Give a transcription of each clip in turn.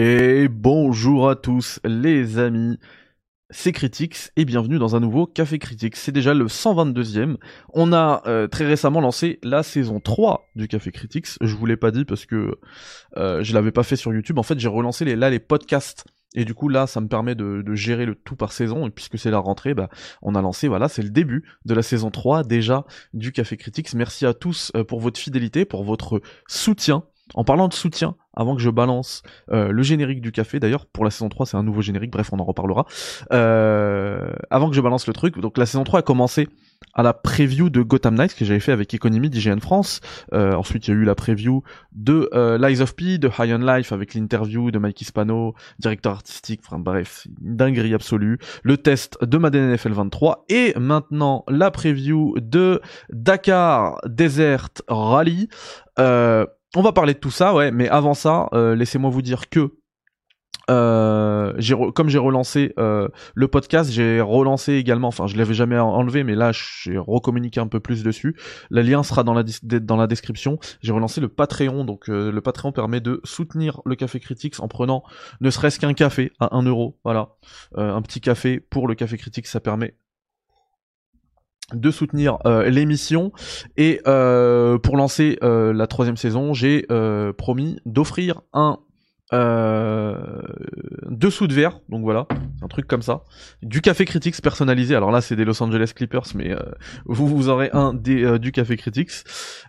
Et bonjour à tous les amis, c'est Critics et bienvenue dans un nouveau Café Critics. C'est déjà le 122e. On a euh, très récemment lancé la saison 3 du Café Critics. Je vous l'ai pas dit parce que euh, je l'avais pas fait sur YouTube. En fait, j'ai relancé là les podcasts. Et du coup là, ça me permet de, de gérer le tout par saison. Et puisque c'est la rentrée, bah, on a lancé, voilà, c'est le début de la saison 3 déjà du Café Critics. Merci à tous euh, pour votre fidélité, pour votre soutien. En parlant de soutien, avant que je balance euh, le générique du café, d'ailleurs pour la saison 3 c'est un nouveau générique, bref on en reparlera. Euh, avant que je balance le truc, donc la saison 3 a commencé à la preview de Gotham Knights que j'avais fait avec Economy d'IGN France. Euh, ensuite il y a eu la preview de euh, Lies of P, de High on Life avec l'interview de Mikey Spano, directeur artistique, enfin bref, dinguerie absolue. Le test de Madden NFL 23 et maintenant la preview de Dakar Desert Rally. Euh, on va parler de tout ça, ouais, mais avant ça, euh, laissez-moi vous dire que euh, comme j'ai relancé euh, le podcast, j'ai relancé également, enfin je l'avais jamais enlevé, mais là j'ai recommuniqué un peu plus dessus. Le lien sera dans la, description. J'ai relancé le Patreon, donc euh, le Patreon permet de soutenir le Café Critics en prenant ne serait-ce qu'un café à 1 euro, voilà, un petit café pour le Café Critics, ça permet de soutenir euh, l'émission. Et euh, pour lancer euh, la troisième saison j'ai promis d'offrir un euh, dessous de verre. Donc voilà truc comme ça. Du café critiques personnalisé. Alors là c'est des Los Angeles Clippers mais euh, vous vous aurez un des euh, du café critiques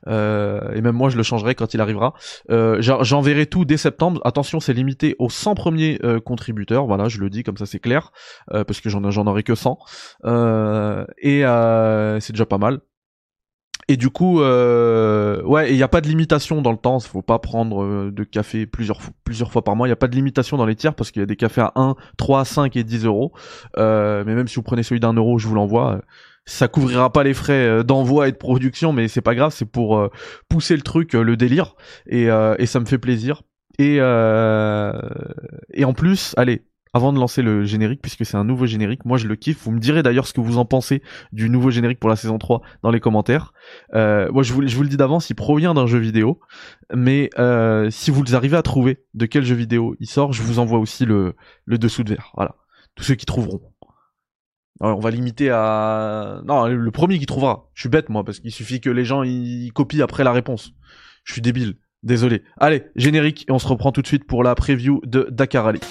euh, et même moi je le changerai quand il arrivera. J'enverrai tout dès septembre. Attention c'est limité aux 100 premiers contributeurs. Voilà je le dis comme ça c'est clair. Parce que j'en j'en aurai que 100 et c'est déjà pas mal et du coup, euh, ouais, il n'y a pas de limitation dans le temps. Il faut pas prendre euh, de café plusieurs plusieurs fois par mois. Il n'y a pas de limitation dans les tiers parce qu'il y a des cafés à 1, 3, 5 et 10 euros. Euh, mais même si vous prenez celui d'un euro, je vous l'envoie. Ça couvrira pas les frais euh, d'envoi et de production, mais c'est pas grave. C'est pour pousser le truc, le délire, et, et ça me fait plaisir. Et et en plus, allez, avant de lancer le générique, puisque c'est un nouveau générique, moi je le kiffe. Vous me direz d'ailleurs ce que vous en pensez du nouveau générique pour la saison 3 dans les commentaires. Euh, moi je vous, le dis d'avance, il provient d'un jeu vidéo, mais euh, si vous arrivez à trouver de quel jeu vidéo il sort, je vous envoie aussi le, le dessous de verre. Voilà, tous ceux qui trouveront. Alors, on va limiter à... Non, le premier qui trouvera. Je suis bête moi, parce qu'il suffit que les gens ils copient après la réponse. Je suis débile. Désolé. Allez, générique, et on se reprend tout de suite pour la preview de Dakar Rally.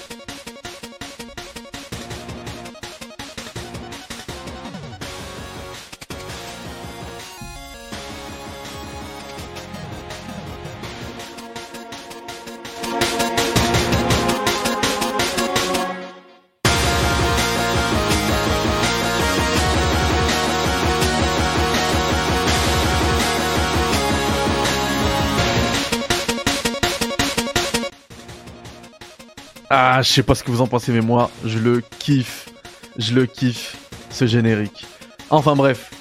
Ah, je sais pas ce que vous en pensez, mais moi, je le kiffe. Je le kiffe, ce générique. Enfin bref,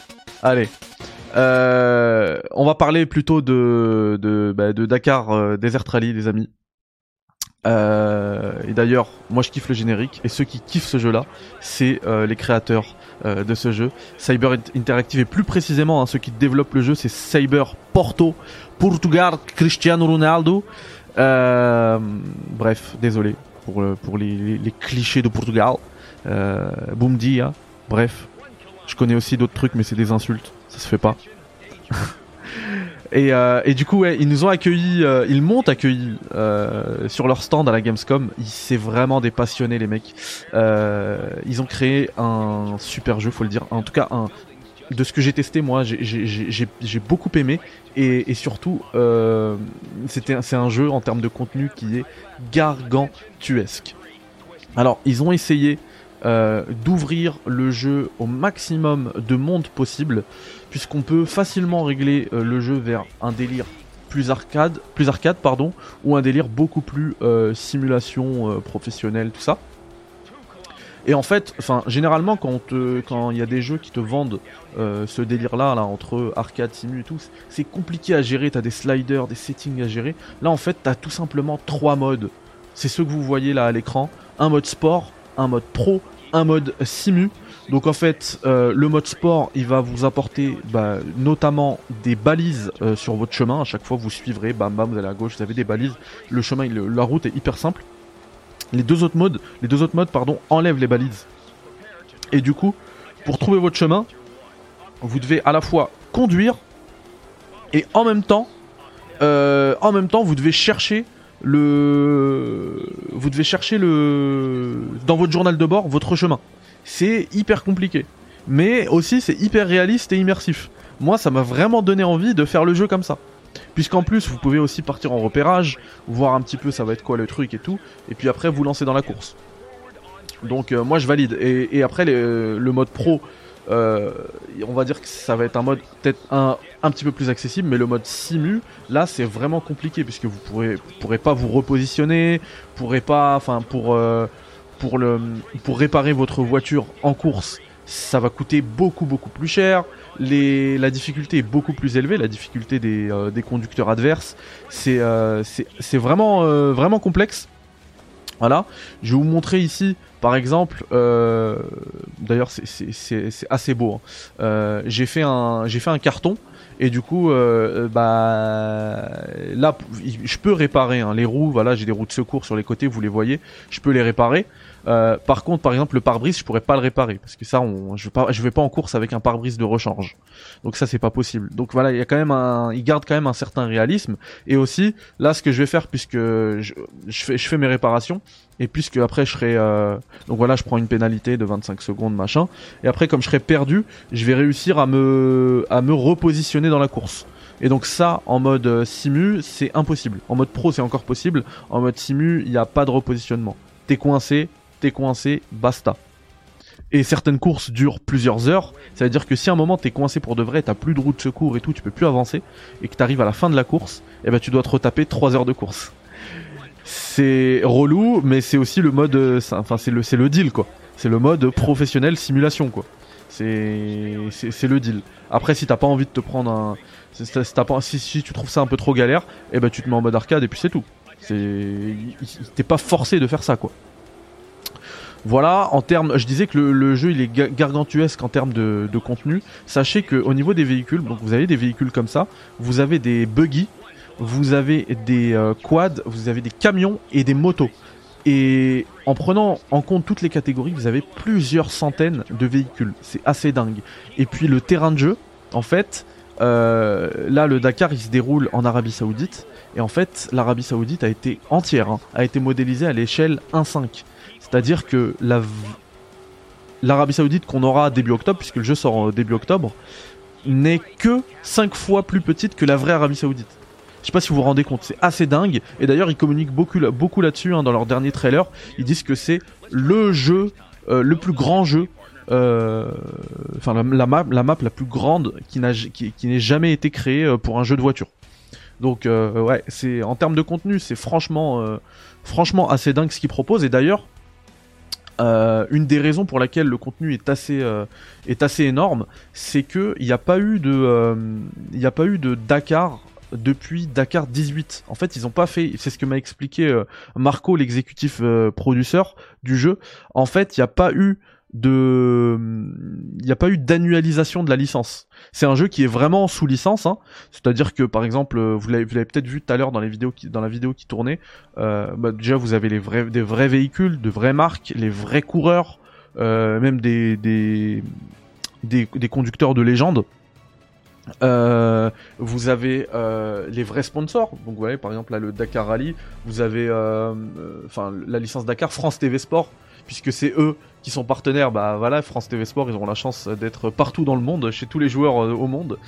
allez. Euh, on va parler plutôt de, de, bah, de Dakar euh, Desert Rally, les amis. Euh, et d'ailleurs, moi je kiffe le générique, et ceux qui kiffent ce jeu-là, c'est euh, les créateurs de ce jeu. Cyber Interactive, et plus précisément, hein, ceux qui développent le jeu, c'est Cyber Porto, Portugal, Cristiano Ronaldo. Bref, désolé, pour, euh, les, clichés de Portugal. Euh, Boomdia, bref. Je connais aussi d'autres trucs, mais c'est des insultes. Ça se fait pas. et, euh, et, du coup, ils nous ont accueillis, euh, ils m'ont accueilli sur leur stand à la Gamescom. C'est vraiment des passionnés, les mecs. Ils ont créé un super jeu, faut le dire. En tout cas, un, de ce que j'ai testé, moi, j'ai beaucoup aimé. Et, surtout, euh, c'est un jeu en termes de contenu qui est gargantuesque. Alors, ils ont essayé euh, d'ouvrir le jeu au maximum de monde possible, puisqu'on peut facilement régler euh, le jeu vers un délire plus arcade, plus arcade pardon, ou un délire beaucoup plus simulation professionnelle, tout ça. Et en fait, enfin, généralement, quand il y a des jeux qui te vendent euh, ce délire-là, là, entre arcade, simu et tout, c'est compliqué à gérer. T'as des sliders, des settings à gérer. Là, en fait, t'as tout simplement trois modes. C'est ceux que vous voyez là à l'écran. Un mode sport, un mode pro, un mode simu. Donc en fait, euh, le mode sport, il va vous apporter bah, notamment des balises euh, sur votre chemin. À chaque fois, vous suivrez, bam bam, vous allez à gauche, vous avez des balises. Le chemin, la route est hyper simple. Les deux autres modes, les deux autres modes pardon, enlèvent les balises. Et du coup, pour trouver votre chemin, vous devez à la fois conduire et en même temps, euh, en même temps, vous devez chercher le, vous devez chercher le, dans votre journal de bord, votre chemin. C'est hyper compliqué, mais aussi c'est hyper réaliste et immersif. Moi, ça m'a vraiment donné envie de faire le jeu comme ça. Puisqu'en plus, vous pouvez aussi partir en repérage, voir un petit peu ça va être quoi le truc et tout, et puis après vous lancer dans la course. Donc euh, moi je valide. Et, après le mode pro, euh, on va dire que ça va être un mode peut-être un, petit peu plus accessible, mais le mode simu, là c'est vraiment compliqué puisque vous pourrez, pourrez pas vous repositionner, pourrez pas, enfin euh, pour réparer votre voiture en course, ça va coûter beaucoup beaucoup plus cher. Les, la difficulté est beaucoup plus élevée, la difficulté des, euh, des conducteurs adverses, c'est c'est vraiment vraiment complexe. Voilà, je vais vous montrer ici, par exemple, euh, d'ailleurs c'est assez beau. Hein. Euh, j'ai fait un j'ai fait un carton et du coup, euh, bah là, je peux réparer hein, les roues. Voilà, j'ai des roues de secours sur les côtés, vous les voyez. Je peux les réparer. Euh, par contre, par exemple, le pare-brise, je pourrais pas le réparer parce que ça, on, je vais pas, je vais pas en course avec un pare-brise de rechange. Donc ça, c'est pas possible. Donc voilà, il y a quand même un, il garde quand même un certain réalisme. Et aussi, là, ce que je vais faire, puisque je, je fais, je fais mes réparations, et puisque après je serai, euh... donc voilà, je prends une pénalité de 25 secondes, machin. Et après, comme je serai perdu, je vais réussir à me, à me repositionner dans la course. Et donc ça, en mode euh, simu, c'est impossible. En mode pro, c'est encore possible. En mode simu, il n'y a pas de repositionnement. T'es coincé, t'es coincé, basta. Et certaines courses durent plusieurs heures. Ça veut dire que si à un moment t'es coincé pour de vrai, t'as plus de route de secours et tout, tu peux plus avancer, et que t'arrives à la fin de la course, et eh ben tu dois te retaper 3 heures de course. C'est relou, mais c'est aussi le mode, euh, enfin c'est le, deal quoi. C'est le mode professionnel simulation quoi. C'est, le deal. Après si t'as pas envie de te prendre un, si, tu trouves ça un peu trop galère, eh ben tu te mets en mode arcade et puis c'est tout. C'est, t'es pas forcé de faire ça quoi. Voilà, en termes, je disais que le, jeu il est gargantuesque en termes de, contenu. Sachez que au niveau des véhicules, vous avez des véhicules comme ça, vous avez des buggy, vous avez des euh, quads, vous avez des camions et des motos. Et en prenant en compte toutes les catégories, vous avez plusieurs centaines de véhicules. C'est assez dingue. Et puis le terrain de jeu, en fait, euh, là le Dakar il se déroule en Arabie Saoudite. Et en fait, l'Arabie Saoudite a été entière, hein, a été modélisée à l'échelle 1.5. C'est-à-dire que la l'Arabie Saoudite qu'on aura début octobre, puisque le jeu sort début octobre, n'est que 5 fois plus petite que la vraie Arabie Saoudite. Je sais pas si vous vous rendez compte, c'est assez dingue. Et d'ailleurs, ils communiquent beaucoup, beaucoup là-dessus hein, dans leur dernier trailer. Ils disent que c'est le jeu, euh, le plus grand jeu, euh, enfin la, map, la map la plus grande qui n'a qui, n'ait jamais été créée euh, pour un jeu de voiture. Donc ouais, c'est en termes de contenu, c'est franchement, franchement assez dingue ce qu'ils proposent. Et d'ailleurs, une des raisons pour laquelle le contenu est assez est assez énorme, c'est que il n'y a pas eu de a pas eu de Dakar depuis Dakar 18. En fait, ils ont pas fait, c'est ce que m'a expliqué Marco, l'exécutif producteur du jeu. En fait, il n'y a pas eu de il n'y a pas eu d'annualisation de la licence. C'est un jeu qui est vraiment sous licence, hein. c'est-à-dire que par exemple, vous l'avez, peut-être vu tout à l'heure dans les vidéos dans la vidéo qui tournait, euh, bah, déjà vous avez des vrais véhicules, de vraies marques, les vrais coureurs, euh, même des, des, conducteurs de légende. Euh, vous avez les vrais sponsors, donc vous voyez par exemple là le Dakar Rally, vous avez enfin la licence Dakar France TV Sport, puisque c'est eux qui sont partenaires, bah voilà, France TV Sport, ils auront la chance d'être partout dans le monde, chez tous les joueurs euh, au monde.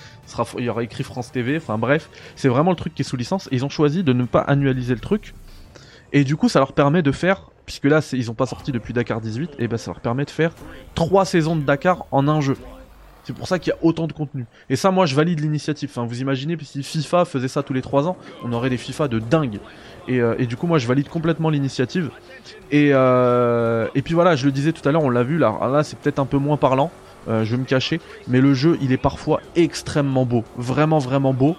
Il, y aura écrit France TV, enfin bref, c'est vraiment le truc qui est sous licence. Ils ont choisi de ne pas annualiser le truc. Et du coup, ça leur permet de faire, puisque là, ils ont pas sorti depuis Dakar 18, et ben ça leur permet de faire trois saisons de Dakar en un jeu. C'est pour ça qu'il y a autant de contenu. Et ça, moi, je valide l'initiative. Vous imaginez, si FIFA faisait ça tous les 3 ans, on aurait des FIFA de dingue. Euh, et, du coup, moi, je valide complètement l'initiative. Et, euh, et puis voilà, je le disais tout à l'heure, on l'a vu, là, là c'est peut-être un peu moins parlant. Euh, je vais me cacher. Mais le jeu, il est parfois extrêmement beau. Vraiment, vraiment beau.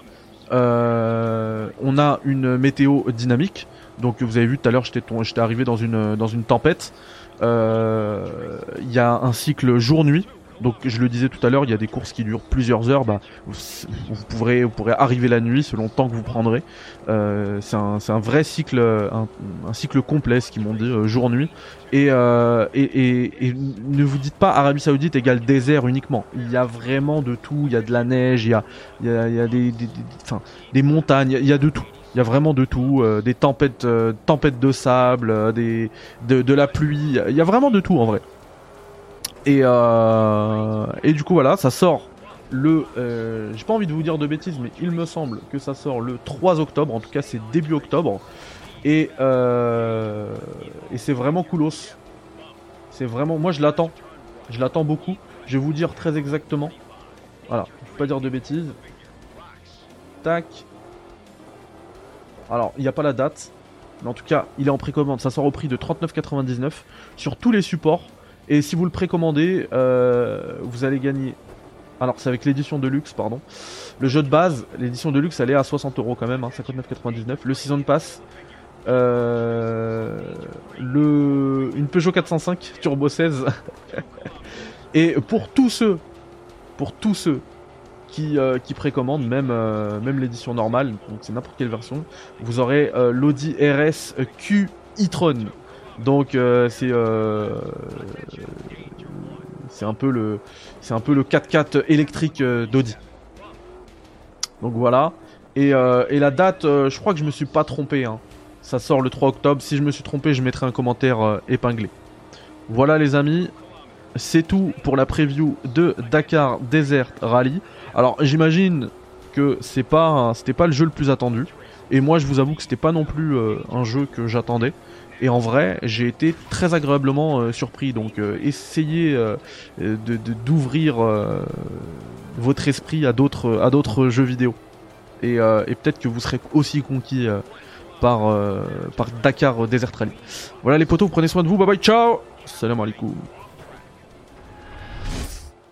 on a une météo dynamique. Donc vous avez vu tout à l'heure, j'étais arrivé dans une tempête. Il y a un cycle jour-nuit. Donc je le disais tout à l'heure, il y a des courses qui durent plusieurs heures. Bah, vous, pourrez, vous pourrez arriver la nuit selon le temps que vous prendrez. Euh, c'est un, un, vrai cycle, un, cycle complet, ce qu'ils m'ont dit, euh, jour-nuit. Et, euh, et, et, et, ne vous dites pas Arabie Saoudite égale désert uniquement. Il y a vraiment de tout. Il y a de la neige, il y a, il y a, il y a des, enfin, des montagnes, il y a de tout. Il y a vraiment de tout, des tempêtes, tempêtes de sable, des, de, de, la pluie. Il y a vraiment de tout en vrai. Et, et du coup voilà, ça sort le. J'ai pas envie de vous dire de bêtises, mais il me semble que ça sort le 3 octobre. En tout cas, c'est début octobre. Et, et c'est vraiment coolos. C'est vraiment. Moi, je l'attends. Je l'attends beaucoup. Je vais vous dire très exactement. Voilà, je peux pas dire de bêtises. Tac. Alors, il n'y a pas la date, mais en tout cas, il est en précommande. Ça sort au prix de 39,99 sur tous les supports. Et si vous le précommandez, euh, vous allez gagner. Alors, c'est avec l'édition de luxe, pardon. Le jeu de base, l'édition de luxe, elle est à 60 euros quand même, hein, 59,99. Le Season Pass, euh, le, une Peugeot 405 Turbo 16. Et pour tous ceux, pour tous ceux qui, euh, qui précommande même, euh, même l'édition normale, donc c'est n'importe quelle version, vous aurez l'Audi RS Q e-tron. Donc euh, c'est euh, c'est un peu le c'est un peu le 4x4 électrique d'Audi. Donc voilà. Et, et, la date, je crois que je me suis pas trompé. Hein. Ça sort le 3 octobre. Si je me suis trompé, je mettrai un commentaire épinglé. Voilà les amis, c'est tout pour la preview de Dakar Desert Rally. Alors j'imagine que c'est pas c'était pas le jeu le plus attendu et moi je vous avoue que c'était pas non plus euh, un jeu que j'attendais et en vrai j'ai été très agréablement euh, surpris donc euh, essayez de d'ouvrir votre esprit à d'autres jeux vidéo et, et peut-être que vous serez aussi conquis par par Dakar Desert Rally. Voilà les potos, prenez soin de vous, bye bye, ciao. Salam alaikum.